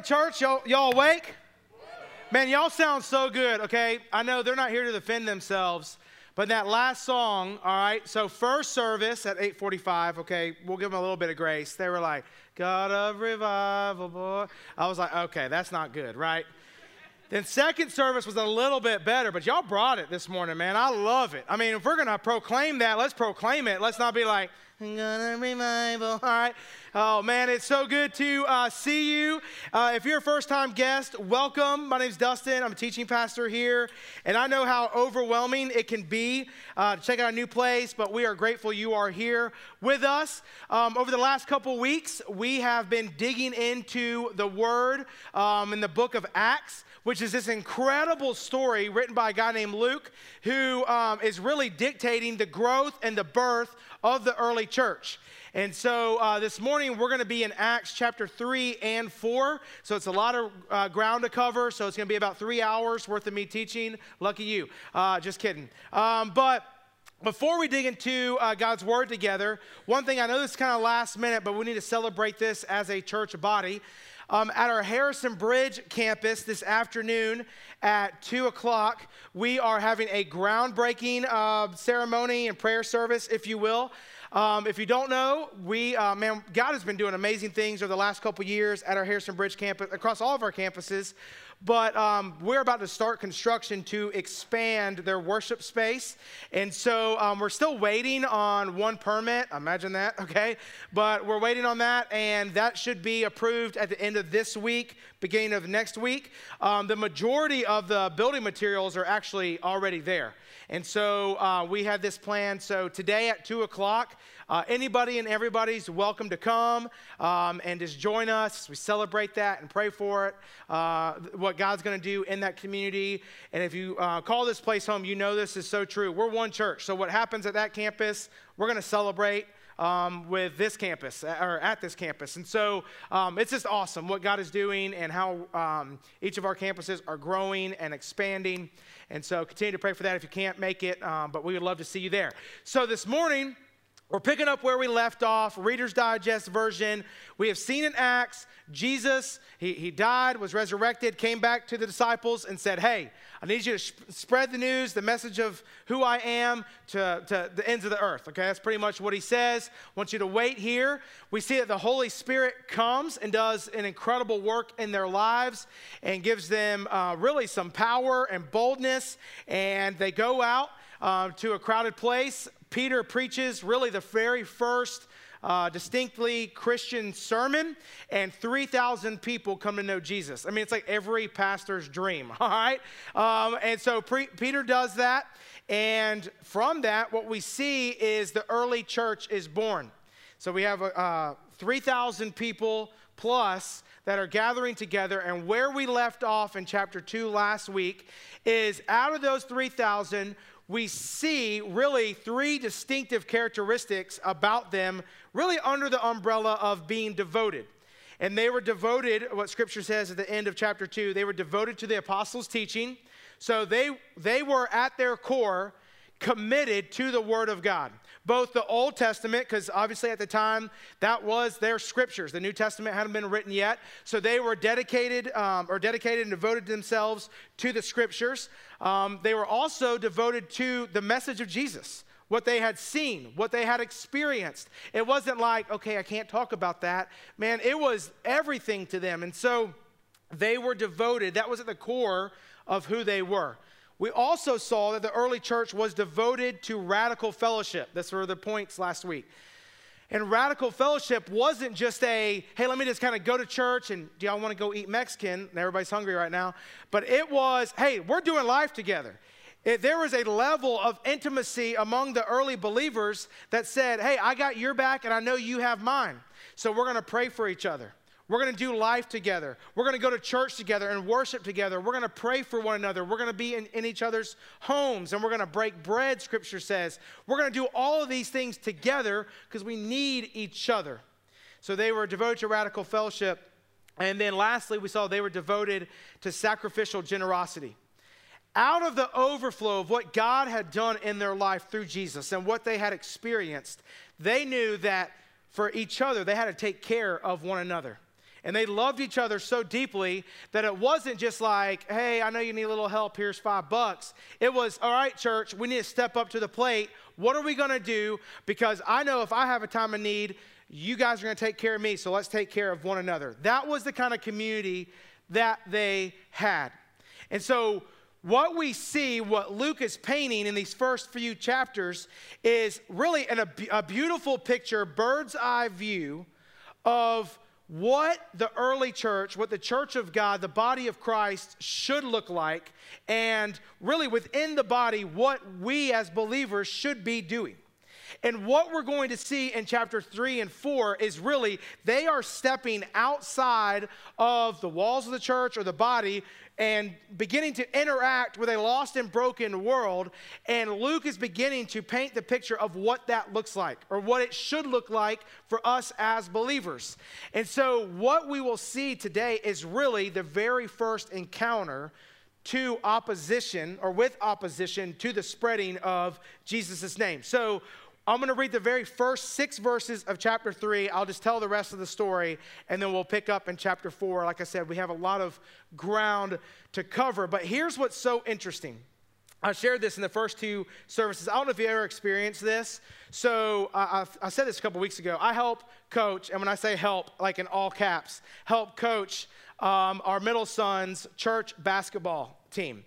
morning, church. Y'all, y'all awake? Man, y'all sound so good, okay? I know they're not here to defend themselves, but that last song, all right? So first service at 8:45, okay, we'll give them a little bit of grace. They were like, God of revival, boy. I was like, okay, that's not good, right? Then second service was a little bit better, but y'all brought it this morning, man. I love it. I mean, if we're gonna proclaim that, let's proclaim it. Let's not be like, gonna revival. All right. Oh man, it's so good to uh, see you. Uh, if you're a first-time guest, welcome. My name's Dustin. I'm a teaching pastor here, and I know how overwhelming it can be uh, to check out a new place. But we are grateful you are here with us. Um, over the last couple weeks, we have been digging into the Word um, in the book of Acts which is this incredible story written by a guy named Luke, who um, is really dictating the growth and the birth of the early church. And so uh, this morning we're going to be in Acts chapter 3 and 4. So it's a lot of uh, ground to cover. So it's going to be about three hours worth of me teaching. Lucky you. Uh, just kidding. Um, but before we dig into uh, God's word together, one thing I know this is kind of last minute, but we need to celebrate this as a church body. Um, at our Harrison Bridge campus this afternoon at 2 o'clock, we are having a groundbreaking uh, ceremony and prayer service, if you will. Um, if you don't know, we, uh, man, God has been doing amazing things over the last couple years at our Harrison Bridge campus, across all of our campuses. But um, we're about to start construction to expand their worship space. And so um, we're still waiting on one permit. Imagine that, okay? But we're waiting on that, and that should be approved at the end of this week, beginning of next week. Um, the majority of the building materials are actually already there. And so uh, we have this plan. So today at 2 o'clock, uh, anybody and everybody's welcome to come um, and just join us. We celebrate that and pray for it, uh, what God's going to do in that community. And if you uh, call this place home, you know this is so true. We're one church. So what happens at that campus, we're going to celebrate. Um, with this campus or at this campus. And so um, it's just awesome what God is doing and how um, each of our campuses are growing and expanding. And so continue to pray for that if you can't make it, um, but we would love to see you there. So this morning, we're picking up where we left off, Reader's Digest version. We have seen in Acts, Jesus, he, he died, was resurrected, came back to the disciples and said, Hey, I need you to sh- spread the news, the message of who I am to, to the ends of the earth. Okay, that's pretty much what he says. I want you to wait here. We see that the Holy Spirit comes and does an incredible work in their lives and gives them uh, really some power and boldness. And they go out uh, to a crowded place Peter preaches really the very first uh, distinctly Christian sermon, and 3,000 people come to know Jesus. I mean, it's like every pastor's dream, all right? Um, and so pre- Peter does that, and from that, what we see is the early church is born. So we have uh, 3,000 people plus that are gathering together. And where we left off in chapter 2 last week is out of those 3,000, we see really three distinctive characteristics about them, really under the umbrella of being devoted. And they were devoted, what scripture says at the end of chapter 2, they were devoted to the apostles' teaching. So they, they were at their core committed to the Word of God. Both the Old Testament, because obviously at the time that was their scriptures. The New Testament hadn't been written yet. So they were dedicated um, or dedicated and devoted themselves to the scriptures. Um, they were also devoted to the message of Jesus what they had seen, what they had experienced. It wasn't like, okay, I can't talk about that. Man, it was everything to them. And so they were devoted. That was at the core of who they were. We also saw that the early church was devoted to radical fellowship. That's were the points last week. And radical fellowship wasn't just a, hey, let me just kind of go to church and do y'all want to go eat Mexican? And everybody's hungry right now. But it was, hey, we're doing life together. It, there was a level of intimacy among the early believers that said, hey, I got your back and I know you have mine. So we're going to pray for each other. We're going to do life together. We're going to go to church together and worship together. We're going to pray for one another. We're going to be in, in each other's homes and we're going to break bread, scripture says. We're going to do all of these things together because we need each other. So they were devoted to radical fellowship. And then lastly, we saw they were devoted to sacrificial generosity. Out of the overflow of what God had done in their life through Jesus and what they had experienced, they knew that for each other, they had to take care of one another. And they loved each other so deeply that it wasn't just like, hey, I know you need a little help, here's five bucks. It was, all right, church, we need to step up to the plate. What are we gonna do? Because I know if I have a time of need, you guys are gonna take care of me, so let's take care of one another. That was the kind of community that they had. And so, what we see, what Luke is painting in these first few chapters, is really an, a beautiful picture, bird's eye view of what the early church, what the church of God, the body of Christ should look like, and really within the body, what we as believers should be doing. And what we're going to see in chapter three and four is really they are stepping outside of the walls of the church or the body and beginning to interact with a lost and broken world. And Luke is beginning to paint the picture of what that looks like or what it should look like for us as believers. And so, what we will see today is really the very first encounter to opposition or with opposition to the spreading of Jesus' name. So, I'm going to read the very first six verses of chapter three. I'll just tell the rest of the story, and then we'll pick up in chapter four. Like I said, we have a lot of ground to cover. But here's what's so interesting. I shared this in the first two services. I don't know if you ever experienced this. So I, I said this a couple weeks ago. I help coach, and when I say help, like in all caps, help coach um, our middle son's church basketball team.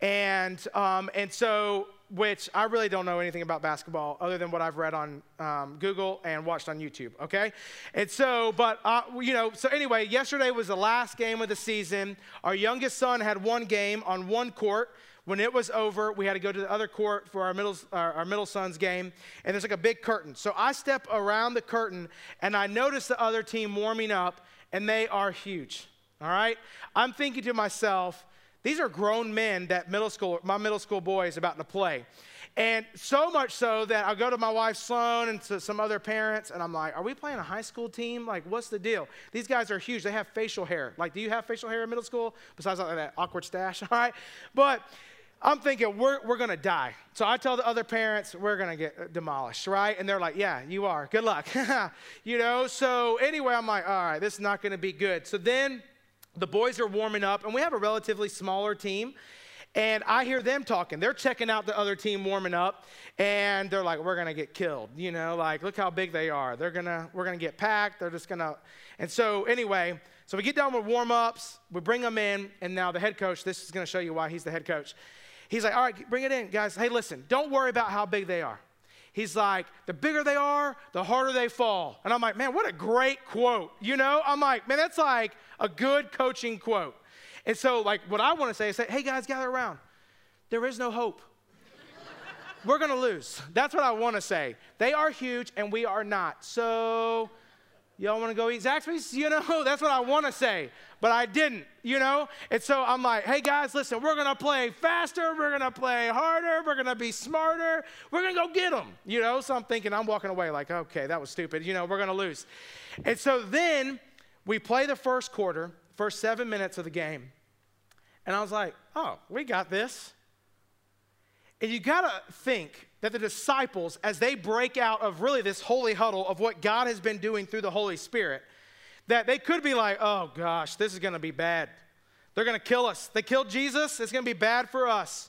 And, um, and so which I really don't know anything about basketball other than what I've read on um, Google and watched on YouTube, okay? And so, but, uh, you know, so anyway, yesterday was the last game of the season. Our youngest son had one game on one court. When it was over, we had to go to the other court for our middle, our, our middle son's game, and there's like a big curtain. So I step around the curtain, and I notice the other team warming up, and they are huge, all right? I'm thinking to myself, these are grown men that middle school, my middle school boy is about to play. And so much so that I'll go to my wife Sloan and to some other parents, and I'm like, Are we playing a high school team? Like, what's the deal? These guys are huge. They have facial hair. Like, do you have facial hair in middle school? Besides like that awkward stash, all right? But I'm thinking, we're, we're gonna die. So I tell the other parents, we're gonna get uh, demolished, right? And they're like, Yeah, you are. Good luck. you know? So anyway, I'm like, All right, this is not gonna be good. So then, the boys are warming up, and we have a relatively smaller team. And I hear them talking. They're checking out the other team warming up, and they're like, "We're gonna get killed." You know, like, look how big they are. They're gonna, we're gonna get packed. They're just gonna. And so anyway, so we get done with warm ups. We bring them in, and now the head coach. This is gonna show you why he's the head coach. He's like, "All right, bring it in, guys. Hey, listen, don't worry about how big they are." He's like, the bigger they are, the harder they fall. And I'm like, man, what a great quote. You know, I'm like, man, that's like a good coaching quote. And so, like, what I want to say is say, hey, guys, gather around. There is no hope. We're going to lose. That's what I want to say. They are huge and we are not. So, y'all want to go eat Zaxby's? You know, that's what I want to say but I didn't, you know? And so I'm like, hey guys, listen, we're gonna play faster, we're gonna play harder, we're gonna be smarter, we're gonna go get them, you know? So I'm thinking, I'm walking away like, okay, that was stupid, you know, we're gonna lose. And so then we play the first quarter, first seven minutes of the game, and I was like, oh, we got this. And you gotta think that the disciples, as they break out of really this holy huddle of what God has been doing through the Holy Spirit, that they could be like, oh gosh, this is going to be bad. They're going to kill us. They killed Jesus, it's going to be bad for us.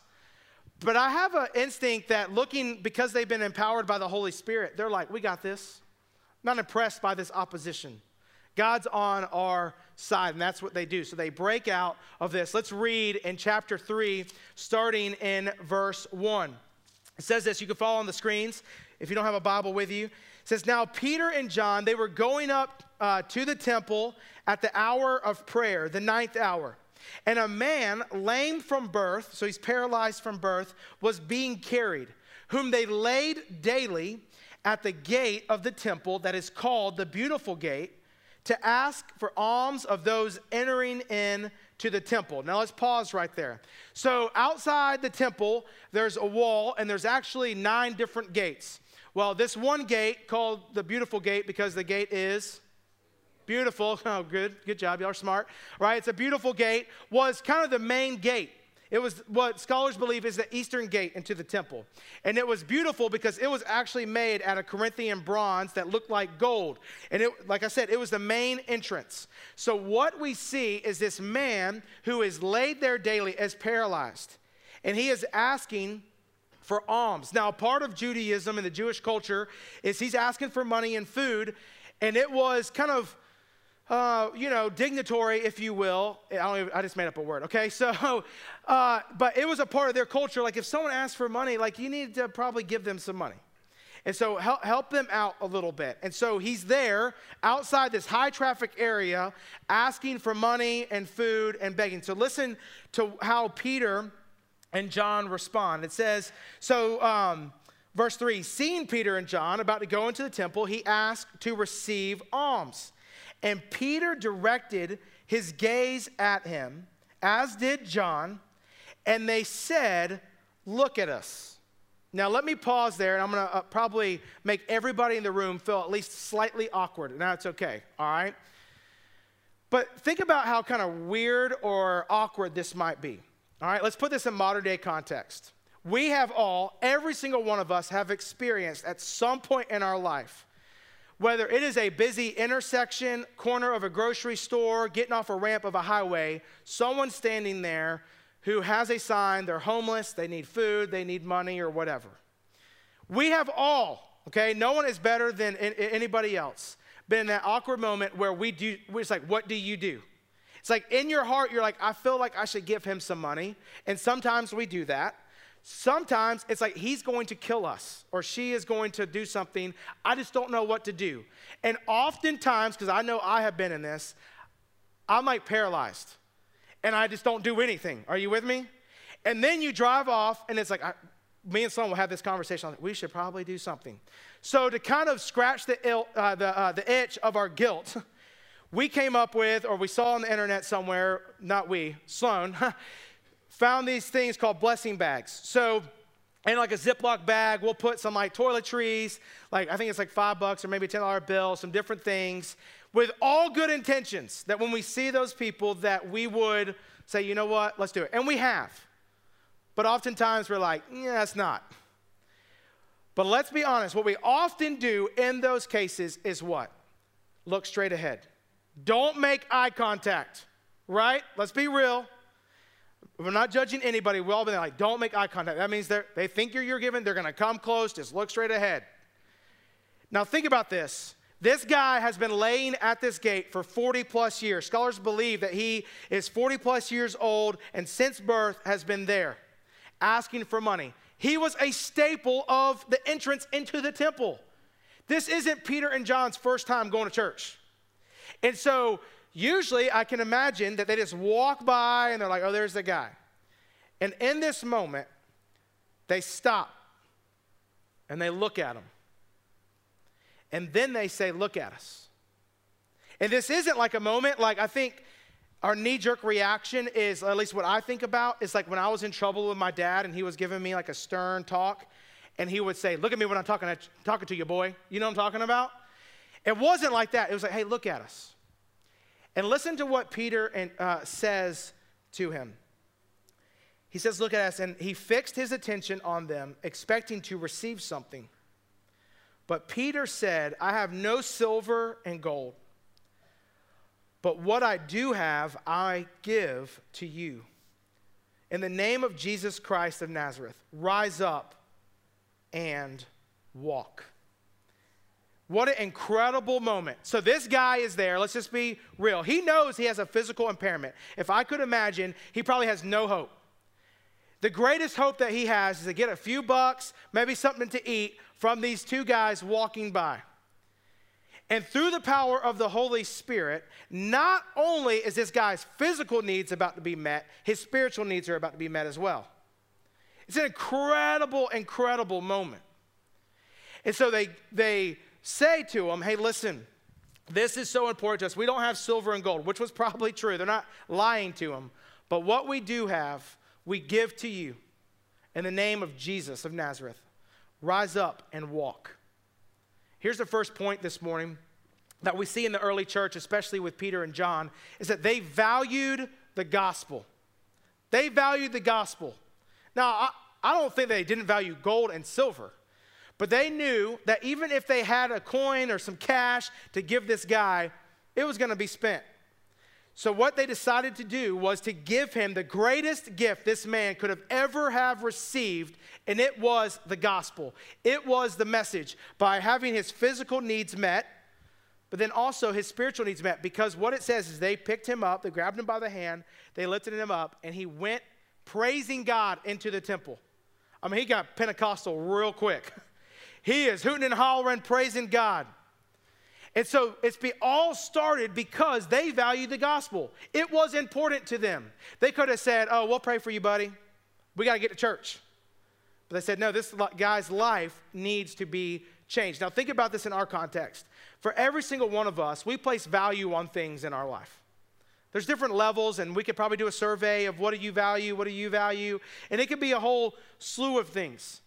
But I have an instinct that looking, because they've been empowered by the Holy Spirit, they're like, we got this. I'm not impressed by this opposition. God's on our side, and that's what they do. So they break out of this. Let's read in chapter 3, starting in verse 1. It says this, you can follow on the screens if you don't have a Bible with you. It says, Now Peter and John, they were going up uh, to the temple at the hour of prayer, the ninth hour. And a man, lame from birth, so he's paralyzed from birth, was being carried, whom they laid daily at the gate of the temple that is called the Beautiful Gate to ask for alms of those entering in to the temple. Now let's pause right there. So outside the temple, there's a wall, and there's actually nine different gates. Well, this one gate called the Beautiful Gate because the gate is Beautiful. Oh, good. Good job. Y'all are smart. Right? It's a beautiful gate. Was kind of the main gate. It was what scholars believe is the eastern gate into the temple. And it was beautiful because it was actually made out of Corinthian bronze that looked like gold. And it, like I said, it was the main entrance. So what we see is this man who is laid there daily as paralyzed. And he is asking for alms. Now, part of Judaism and the Jewish culture is he's asking for money and food. And it was kind of uh, you know, dignitary, if you will. I, even, I, just made up a word, okay? So, uh, but it was a part of their culture. Like if someone asked for money, like you need to probably give them some money. And so help, help them out a little bit. And so he's there outside this high traffic area asking for money and food and begging. So listen to how Peter and John respond. It says, so, um, verse 3 seeing Peter and John about to go into the temple, he asked to receive alms. And Peter directed his gaze at him, as did John, and they said, Look at us. Now, let me pause there, and I'm going to uh, probably make everybody in the room feel at least slightly awkward. Now, that's okay, all right? But think about how kind of weird or awkward this might be. All right, let's put this in modern day context. We have all, every single one of us, have experienced at some point in our life whether it is a busy intersection, corner of a grocery store, getting off a ramp of a highway, someone standing there who has a sign, they're homeless, they need food, they need money, or whatever. We have all, okay, no one is better than anybody else, been in that awkward moment where we do, it's like, what do you do? It's like in your heart, you're like, I feel like I should give him some money. And sometimes we do that. Sometimes it's like he's going to kill us or she is going to do something. I just don't know what to do. And oftentimes, because I know I have been in this, I'm like paralyzed and I just don't do anything. Are you with me? And then you drive off and it's like, I, me and someone will have this conversation. Like, we should probably do something. So to kind of scratch the, Ill, uh, the, uh, the itch of our guilt, we came up with, or we saw on the internet somewhere, not we, Sloan, found these things called blessing bags. So, in like a Ziploc bag, we'll put some like toiletries, like I think it's like five bucks or maybe a $10 bill, some different things, with all good intentions that when we see those people that we would say, you know what, let's do it. And we have. But oftentimes we're like, yeah, it's not. But let's be honest, what we often do in those cases is what? Look straight ahead. Don't make eye contact, right? Let's be real. We're not judging anybody. We've all been like, don't make eye contact. That means they think you're, you're given. They're going to come close. Just look straight ahead. Now, think about this. This guy has been laying at this gate for 40 plus years. Scholars believe that he is 40 plus years old and since birth has been there asking for money. He was a staple of the entrance into the temple. This isn't Peter and John's first time going to church. And so Usually, I can imagine that they just walk by and they're like, oh, there's the guy. And in this moment, they stop and they look at him. And then they say, Look at us. And this isn't like a moment, like I think our knee jerk reaction is, at least what I think about, is like when I was in trouble with my dad and he was giving me like a stern talk and he would say, Look at me when I'm talking, talking to you, boy. You know what I'm talking about? It wasn't like that. It was like, Hey, look at us. And listen to what Peter and, uh, says to him. He says, Look at us. And he fixed his attention on them, expecting to receive something. But Peter said, I have no silver and gold, but what I do have, I give to you. In the name of Jesus Christ of Nazareth, rise up and walk. What an incredible moment. So, this guy is there. Let's just be real. He knows he has a physical impairment. If I could imagine, he probably has no hope. The greatest hope that he has is to get a few bucks, maybe something to eat from these two guys walking by. And through the power of the Holy Spirit, not only is this guy's physical needs about to be met, his spiritual needs are about to be met as well. It's an incredible, incredible moment. And so they, they say to them, hey, listen, this is so important to us. We don't have silver and gold, which was probably true. They're not lying to them. But what we do have, we give to you in the name of Jesus of Nazareth. Rise up and walk. Here's the first point this morning that we see in the early church, especially with Peter and John, is that they valued the gospel. They valued the gospel. Now, I, I don't think they didn't value gold and silver, but they knew that even if they had a coin or some cash to give this guy, it was going to be spent. So what they decided to do was to give him the greatest gift this man could have ever have received, and it was the gospel. It was the message by having his physical needs met, but then also his spiritual needs met. Because what it says is they picked him up, they grabbed him by the hand, they lifted him up, and he went praising God into the temple. I mean, he got Pentecostal real quick. He is hooting and hollering, praising God. And so it's be, all started because they valued the gospel. It was important to them. They could have said, Oh, we'll pray for you, buddy. We got to get to church. But they said, No, this guy's life needs to be changed. Now, think about this in our context. For every single one of us, we place value on things in our life. There's different levels, and we could probably do a survey of what do you value, what do you value, and it could be a whole slew of things.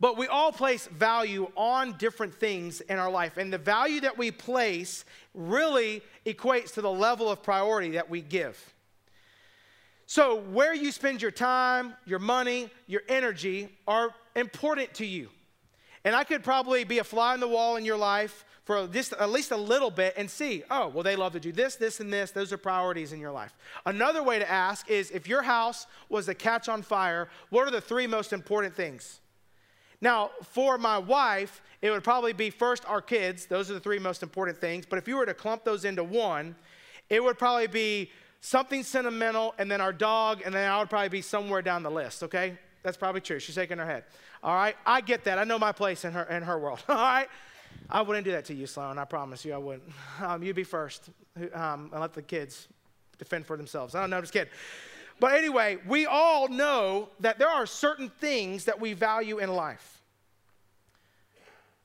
But we all place value on different things in our life. And the value that we place really equates to the level of priority that we give. So, where you spend your time, your money, your energy are important to you. And I could probably be a fly on the wall in your life for just at least a little bit and see, oh, well, they love to do this, this, and this. Those are priorities in your life. Another way to ask is if your house was to catch on fire, what are the three most important things? Now, for my wife, it would probably be first our kids. Those are the three most important things. But if you were to clump those into one, it would probably be something sentimental, and then our dog, and then I would probably be somewhere down the list, okay? That's probably true. She's shaking her head. All right? I get that. I know my place in her, in her world. All right? I wouldn't do that to you, Sloan. I promise you I wouldn't. Um, you'd be first um, and let the kids defend for themselves. I don't know, I'm just kidding. But anyway, we all know that there are certain things that we value in life.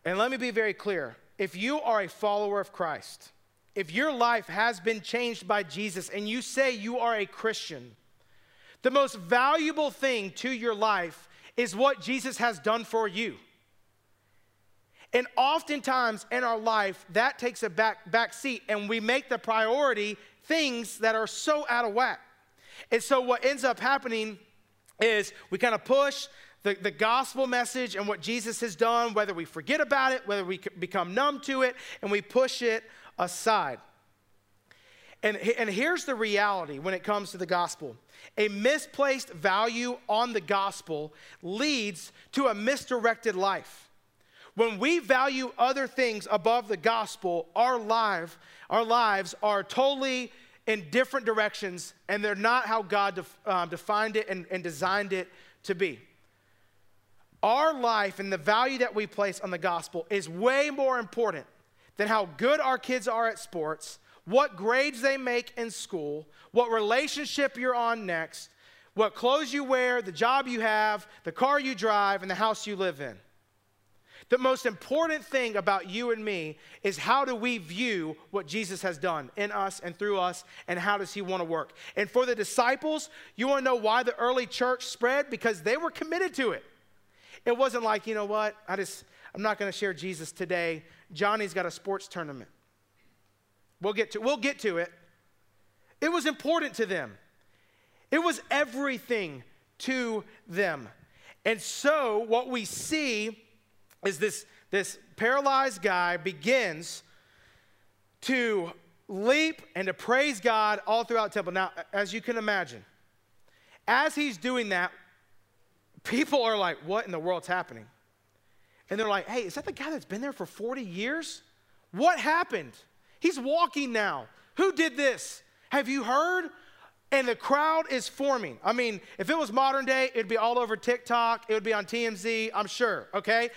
And let me be very clear if you are a follower of Christ, if your life has been changed by Jesus and you say you are a Christian, the most valuable thing to your life is what Jesus has done for you. And oftentimes in our life, that takes a back, back seat, and we make the priority things that are so out of whack. And so what ends up happening is we kind of push the, the gospel message and what Jesus has done, whether we forget about it, whether we become numb to it, and we push it aside. And, and here's the reality when it comes to the gospel a misplaced value on the gospel leads to a misdirected life. When we value other things above the gospel, our life, our lives are totally in different directions, and they're not how God def, um, defined it and, and designed it to be. Our life and the value that we place on the gospel is way more important than how good our kids are at sports, what grades they make in school, what relationship you're on next, what clothes you wear, the job you have, the car you drive, and the house you live in. The most important thing about you and me is how do we view what Jesus has done in us and through us, and how does he want to work? And for the disciples, you want to know why the early church spread? Because they were committed to it. It wasn't like, you know what, I just, I'm not going to share Jesus today. Johnny's got a sports tournament. We'll get to, we'll get to it. It was important to them. It was everything to them. And so what we see is this, this paralyzed guy begins to leap and to praise God all throughout the temple. Now, as you can imagine, as he's doing that, people are like, What in the world's happening? And they're like, Hey, is that the guy that's been there for 40 years? What happened? He's walking now. Who did this? Have you heard? And the crowd is forming. I mean, if it was modern day, it'd be all over TikTok, it would be on TMZ, I'm sure, okay?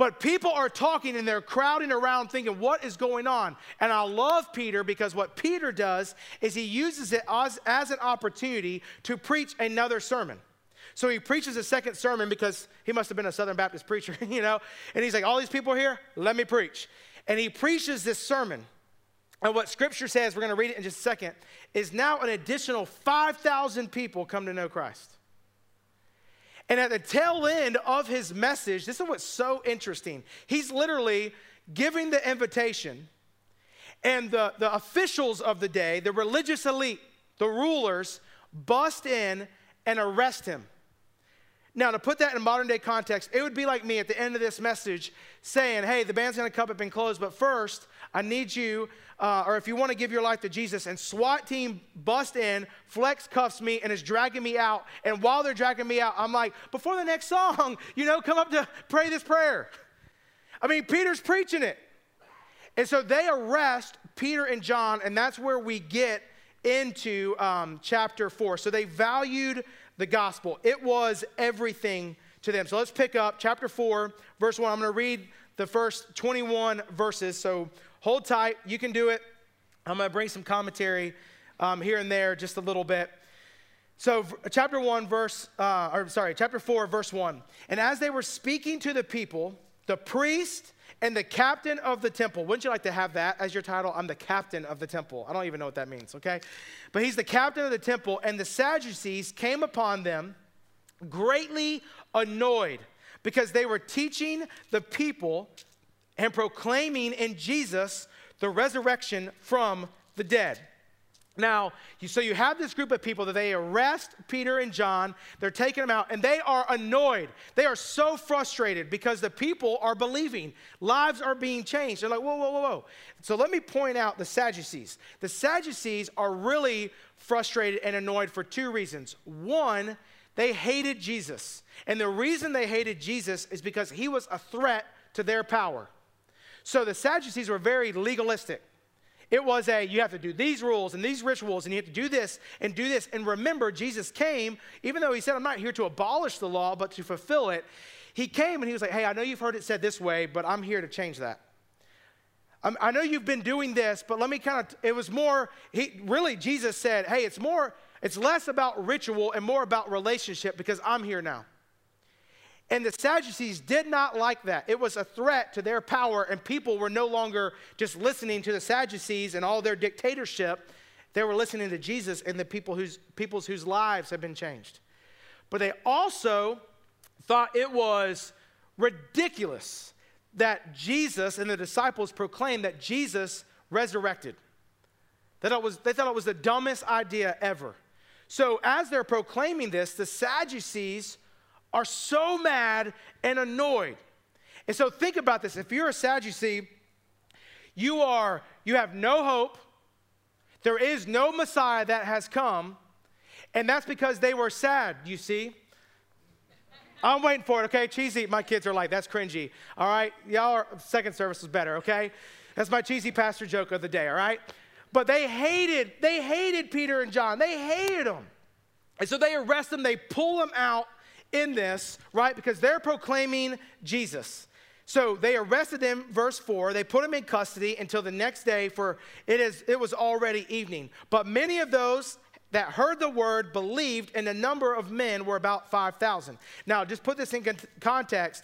But people are talking and they're crowding around thinking, what is going on? And I love Peter because what Peter does is he uses it as, as an opportunity to preach another sermon. So he preaches a second sermon because he must have been a Southern Baptist preacher, you know? And he's like, all these people here, let me preach. And he preaches this sermon. And what scripture says, we're going to read it in just a second, is now an additional 5,000 people come to know Christ. And at the tail end of his message, this is what's so interesting. He's literally giving the invitation, and the, the officials of the day, the religious elite, the rulers, bust in and arrest him. Now, to put that in a modern day context, it would be like me at the end of this message saying, Hey, the band's gonna come up and close, but first, I need you, uh, or if you wanna give your life to Jesus, and SWAT team bust in, flex cuffs me, and is dragging me out. And while they're dragging me out, I'm like, Before the next song, you know, come up to pray this prayer. I mean, Peter's preaching it. And so they arrest Peter and John, and that's where we get into um, chapter four. So they valued the gospel. It was everything to them. So let's pick up chapter 4, verse 1. I'm going to read the first 21 verses. So hold tight. You can do it. I'm going to bring some commentary um, here and there just a little bit. So, chapter 1, verse, uh, or sorry, chapter 4, verse 1. And as they were speaking to the people, the priest and the captain of the temple. Wouldn't you like to have that as your title? I'm the captain of the temple. I don't even know what that means, okay? But he's the captain of the temple, and the Sadducees came upon them greatly annoyed because they were teaching the people and proclaiming in Jesus the resurrection from the dead. Now, so you have this group of people that they arrest Peter and John, they're taking them out, and they are annoyed. They are so frustrated because the people are believing. Lives are being changed. They're like, whoa, whoa, whoa, whoa. So let me point out the Sadducees. The Sadducees are really frustrated and annoyed for two reasons. One, they hated Jesus. And the reason they hated Jesus is because he was a threat to their power. So the Sadducees were very legalistic. It was a, you have to do these rules and these rituals, and you have to do this and do this. And remember, Jesus came, even though he said, I'm not here to abolish the law, but to fulfill it. He came and he was like, Hey, I know you've heard it said this way, but I'm here to change that. Um, I know you've been doing this, but let me kind of, it was more, he really, Jesus said, Hey, it's more, it's less about ritual and more about relationship because I'm here now. And the Sadducees did not like that. It was a threat to their power, and people were no longer just listening to the Sadducees and all their dictatorship. They were listening to Jesus and the people whose, peoples whose lives have been changed. But they also thought it was ridiculous that Jesus and the disciples proclaimed that Jesus resurrected. They thought, was, they thought it was the dumbest idea ever. So, as they're proclaiming this, the Sadducees are so mad and annoyed. And so think about this. If you're a Sadducee, you are you have no hope. There is no Messiah that has come, and that's because they were sad, you see. I'm waiting for it, okay? Cheesy, my kids are like, that's cringy. All right? Y'all are, second service was better, okay? That's my cheesy pastor joke of the day, all right? But they hated, they hated Peter and John. They hated them. And so they arrest them, they pull them out, in this, right? Because they're proclaiming Jesus. So they arrested him, verse 4. They put him in custody until the next day, for it, is, it was already evening. But many of those that heard the word believed, and the number of men were about 5,000. Now, just put this in context.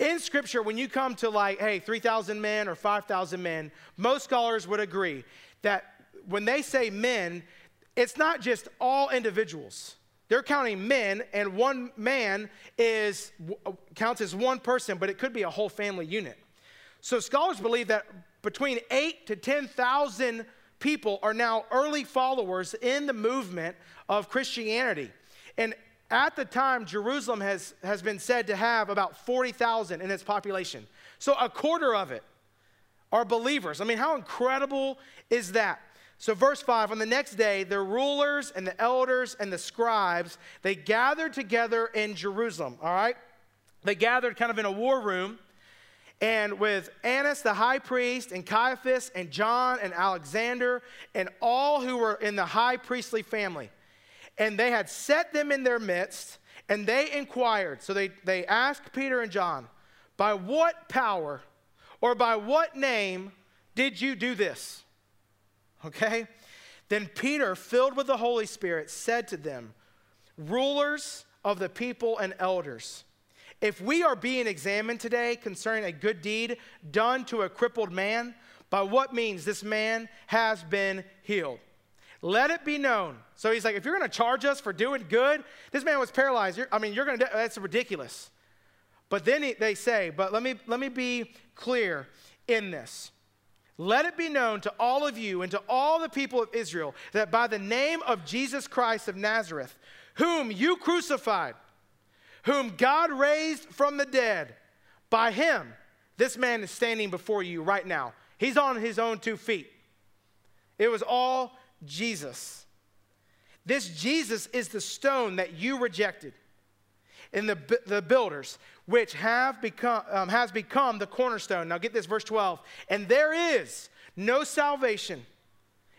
In scripture, when you come to like, hey, 3,000 men or 5,000 men, most scholars would agree that when they say men, it's not just all individuals. They're counting men, and one man is uh, counts as one person, but it could be a whole family unit. So scholars believe that between eight to ten thousand people are now early followers in the movement of Christianity. And at the time, Jerusalem has, has been said to have about 40,000 in its population. So a quarter of it are believers. I mean, how incredible is that? So, verse 5 on the next day, the rulers and the elders and the scribes, they gathered together in Jerusalem, all right? They gathered kind of in a war room. And with Annas the high priest, and Caiaphas, and John, and Alexander, and all who were in the high priestly family. And they had set them in their midst, and they inquired. So they, they asked Peter and John, By what power or by what name did you do this? Okay? Then Peter, filled with the Holy Spirit, said to them, Rulers of the people and elders, if we are being examined today concerning a good deed done to a crippled man, by what means this man has been healed. Let it be known. So he's like, if you're going to charge us for doing good, this man was paralyzed. You're, I mean, you're going to, that's ridiculous. But then he, they say, but let me, let me be clear in this. Let it be known to all of you and to all the people of Israel that by the name of Jesus Christ of Nazareth, whom you crucified, whom God raised from the dead, by him, this man is standing before you right now. He's on his own two feet. It was all Jesus. This Jesus is the stone that you rejected and the, the builders, which have become, um, has become the cornerstone. Now get this, verse 12. And there is no salvation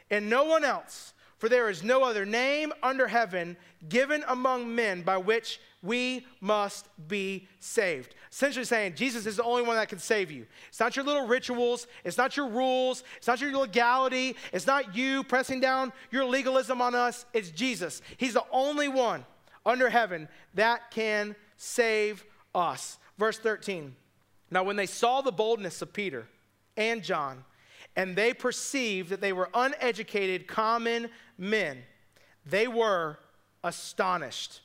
in no one else, for there is no other name under heaven given among men by which we must be saved. Essentially saying Jesus is the only one that can save you. It's not your little rituals, it's not your rules, it's not your legality, it's not you pressing down your legalism on us. It's Jesus. He's the only one under heaven that can save us. Verse 13. Now, when they saw the boldness of Peter and John, and they perceived that they were uneducated, common men, they were astonished.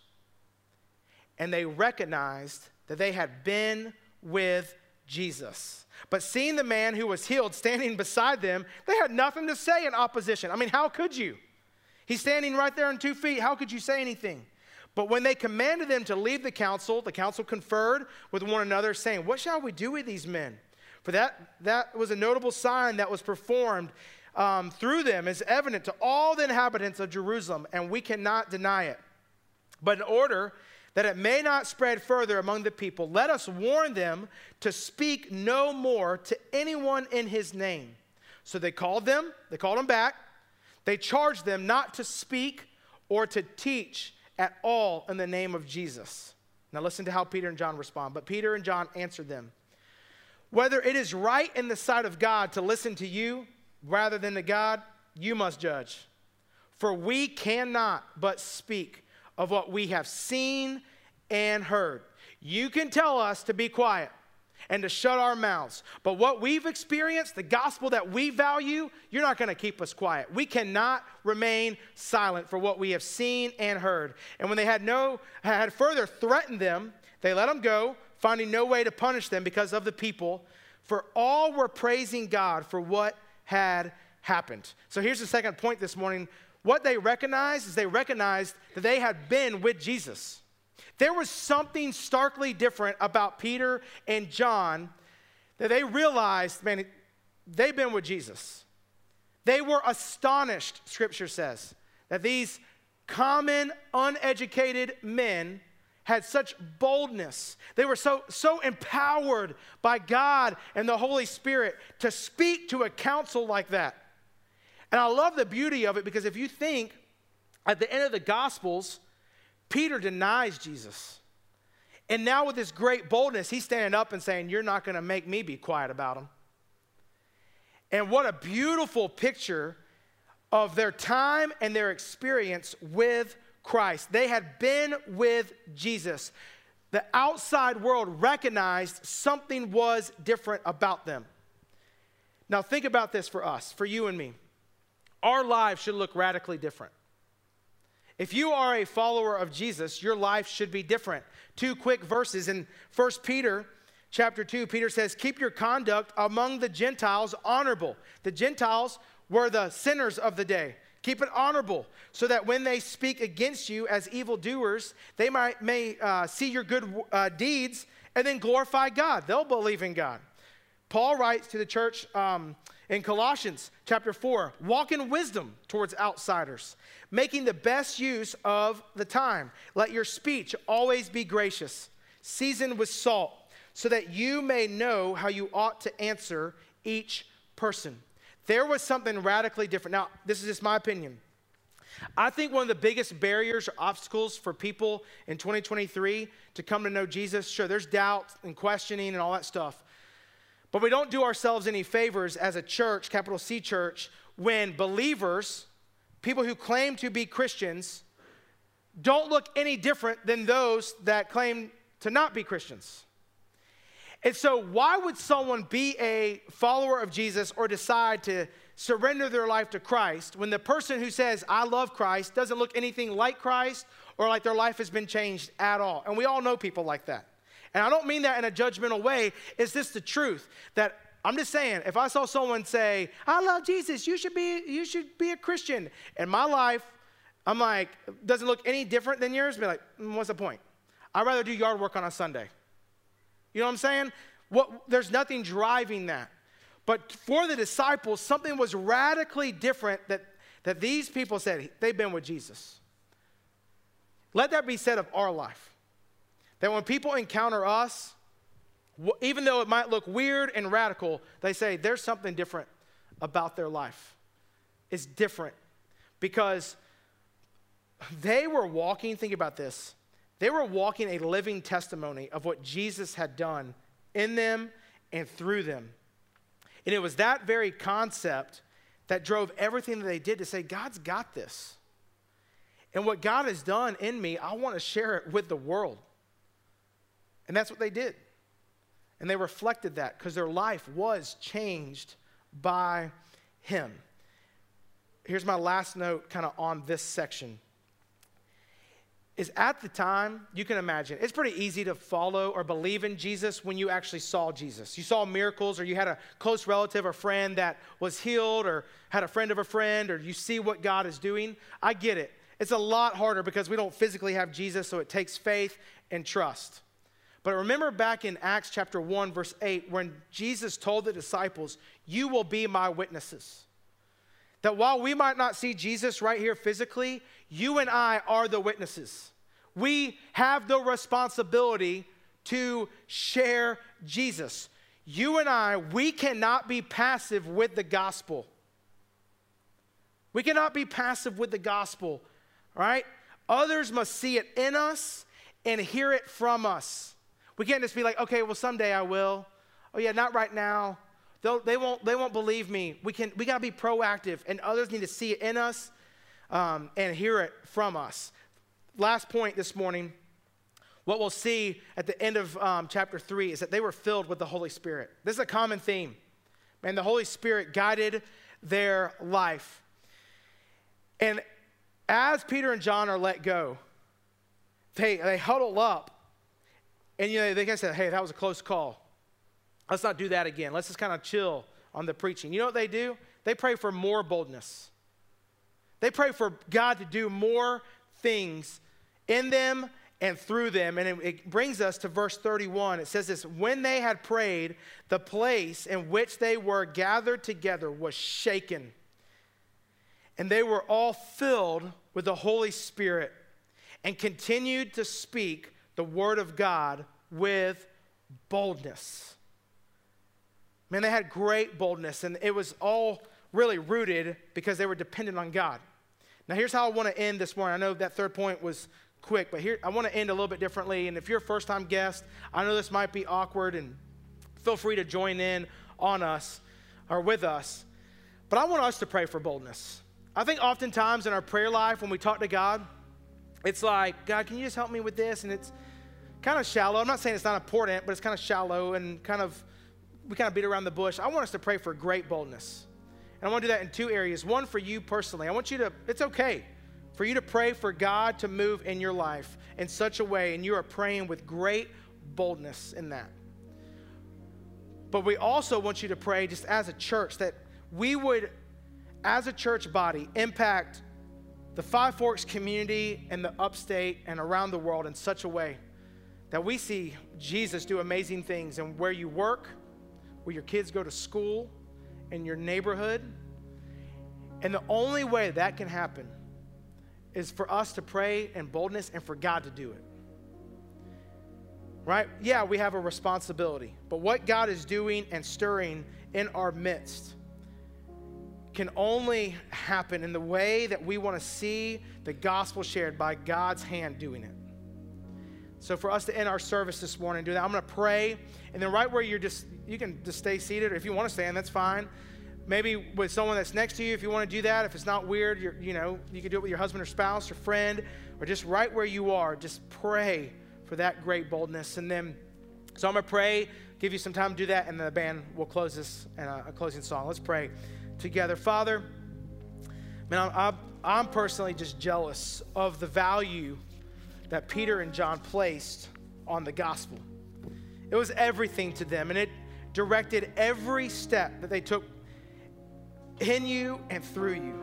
And they recognized that they had been with Jesus. But seeing the man who was healed standing beside them, they had nothing to say in opposition. I mean, how could you? He's standing right there on two feet. How could you say anything? But when they commanded them to leave the council, the council conferred with one another, saying, What shall we do with these men? For that, that was a notable sign that was performed um, through them, is evident to all the inhabitants of Jerusalem, and we cannot deny it. But in order that it may not spread further among the people, let us warn them to speak no more to anyone in his name. So they called them, they called them back. They charged them not to speak or to teach at all in the name of Jesus. Now, listen to how Peter and John respond. But Peter and John answered them Whether it is right in the sight of God to listen to you rather than to God, you must judge. For we cannot but speak of what we have seen and heard. You can tell us to be quiet and to shut our mouths. But what we've experienced, the gospel that we value, you're not going to keep us quiet. We cannot remain silent for what we have seen and heard. And when they had no had further threatened them, they let them go, finding no way to punish them because of the people, for all were praising God for what had happened. So here's the second point this morning. What they recognized is they recognized that they had been with Jesus. There was something starkly different about Peter and John that they realized, man, they've been with Jesus. They were astonished, scripture says, that these common, uneducated men had such boldness. They were so, so empowered by God and the Holy Spirit to speak to a council like that. And I love the beauty of it because if you think at the end of the Gospels, Peter denies Jesus. And now, with this great boldness, he's standing up and saying, You're not going to make me be quiet about him. And what a beautiful picture of their time and their experience with Christ. They had been with Jesus. The outside world recognized something was different about them. Now, think about this for us, for you and me. Our lives should look radically different. If you are a follower of Jesus, your life should be different. Two quick verses in 1 Peter chapter 2, Peter says, Keep your conduct among the Gentiles honorable. The Gentiles were the sinners of the day. Keep it honorable so that when they speak against you as evildoers, they might, may uh, see your good uh, deeds and then glorify God. They'll believe in God. Paul writes to the church um, in Colossians chapter 4 walk in wisdom towards outsiders, making the best use of the time. Let your speech always be gracious, seasoned with salt, so that you may know how you ought to answer each person. There was something radically different. Now, this is just my opinion. I think one of the biggest barriers or obstacles for people in 2023 to come to know Jesus, sure, there's doubt and questioning and all that stuff. But we don't do ourselves any favors as a church, capital C church, when believers, people who claim to be Christians, don't look any different than those that claim to not be Christians. And so, why would someone be a follower of Jesus or decide to surrender their life to Christ when the person who says, I love Christ, doesn't look anything like Christ or like their life has been changed at all? And we all know people like that. And I don't mean that in a judgmental way. Is this the truth? That I'm just saying, if I saw someone say, I love Jesus, you should be, you should be a Christian. In my life, I'm like, doesn't look any different than yours, be like, mm, what's the point? I'd rather do yard work on a Sunday. You know what I'm saying? What, there's nothing driving that. But for the disciples, something was radically different that, that these people said they've been with Jesus. Let that be said of our life. That when people encounter us, even though it might look weird and radical, they say there's something different about their life. It's different because they were walking, think about this, they were walking a living testimony of what Jesus had done in them and through them. And it was that very concept that drove everything that they did to say, God's got this. And what God has done in me, I want to share it with the world. And that's what they did. And they reflected that because their life was changed by Him. Here's my last note, kind of on this section is at the time, you can imagine, it's pretty easy to follow or believe in Jesus when you actually saw Jesus. You saw miracles, or you had a close relative or friend that was healed, or had a friend of a friend, or you see what God is doing. I get it. It's a lot harder because we don't physically have Jesus, so it takes faith and trust. But remember back in Acts chapter 1, verse 8, when Jesus told the disciples, You will be my witnesses. That while we might not see Jesus right here physically, you and I are the witnesses. We have the responsibility to share Jesus. You and I, we cannot be passive with the gospel. We cannot be passive with the gospel, right? Others must see it in us and hear it from us. We can't just be like, okay, well, someday I will. Oh, yeah, not right now. They'll, they, won't, they won't believe me. We, can, we got to be proactive, and others need to see it in us um, and hear it from us. Last point this morning what we'll see at the end of um, chapter 3 is that they were filled with the Holy Spirit. This is a common theme. Man, the Holy Spirit guided their life. And as Peter and John are let go, they, they huddle up and you know they can say, hey, that was a close call. Let's not do that again. Let's just kind of chill on the preaching. You know what they do? They pray for more boldness. They pray for God to do more things in them and through them. And it, it, brings us to verse 31. It says this When they had prayed, the place in which they were gathered together was shaken. And they were all filled with the Holy Spirit and continued to speak the word of God with boldness. Man, they had great boldness, and it was all really rooted because they were dependent on God. Now, here's how I want to end this morning. I know that third point was quick, but here I want to end a little bit differently. And if you're a first time guest, I know this might be awkward, and feel free to join in on us or with us. But I want us to pray for boldness. I think oftentimes in our prayer life, when we talk to God, it's like, God, can you just help me with this? And it's kind of shallow. I'm not saying it's not important, but it's kind of shallow and kind of we kind of beat around the bush. I want us to pray for great boldness. And I want to do that in two areas. One for you personally. I want you to, it's okay for you to pray for God to move in your life in such a way, and you are praying with great boldness in that. But we also want you to pray, just as a church, that we would, as a church body, impact the Five Forks community and the upstate and around the world in such a way that we see Jesus do amazing things and where you work where your kids go to school, in your neighborhood. And the only way that can happen is for us to pray in boldness and for God to do it. Right? Yeah, we have a responsibility, but what God is doing and stirring in our midst can only happen in the way that we want to see the gospel shared by God's hand doing it. So for us to end our service this morning, do that. I'm going to pray, and then right where you're just, you can just stay seated, or if you want to stand, that's fine. Maybe with someone that's next to you, if you want to do that. If it's not weird, you're, you know, you can do it with your husband or spouse or friend, or just right where you are. Just pray for that great boldness, and then. So I'm going to pray, give you some time to do that, and then the band will close this in a, uh, a closing song. Let's pray together. Father, man, I'm, I'm personally just jealous of the value that Peter and John placed on the gospel. It was everything to them, and it directed every step that they took in you and through you.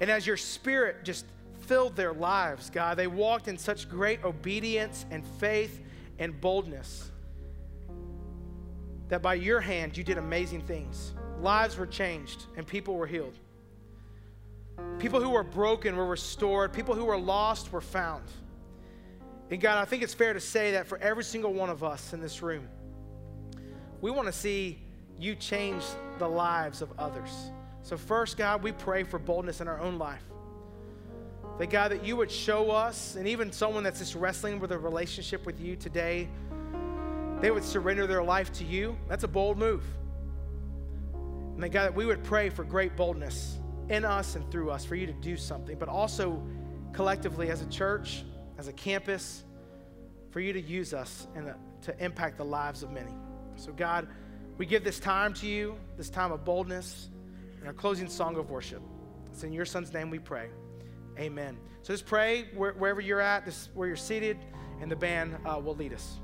And as your spirit just filled their lives, God, they walked in such great obedience and faith and boldness that by your hand you did amazing things. Lives were changed and people were healed. People who were broken were restored. People who were lost were found. And God, I think it's fair to say that for every single one of us in this room, we want to see you change the lives of others. So, first, God, we pray for boldness in our own life. That, God, that you would show us, and even someone that's just wrestling with a relationship with you today, they would surrender their life to you. That's a bold move. And that, God, that we would pray for great boldness in us and through us for you to do something, but also collectively as a church, as a campus, for you to use us and to impact the lives of many. So, God, we give this time to you, this time of boldness, and our closing song of worship. It's in your son's name we pray. Amen. So just pray wherever you're at, this, where you're seated, and the band uh, will lead us.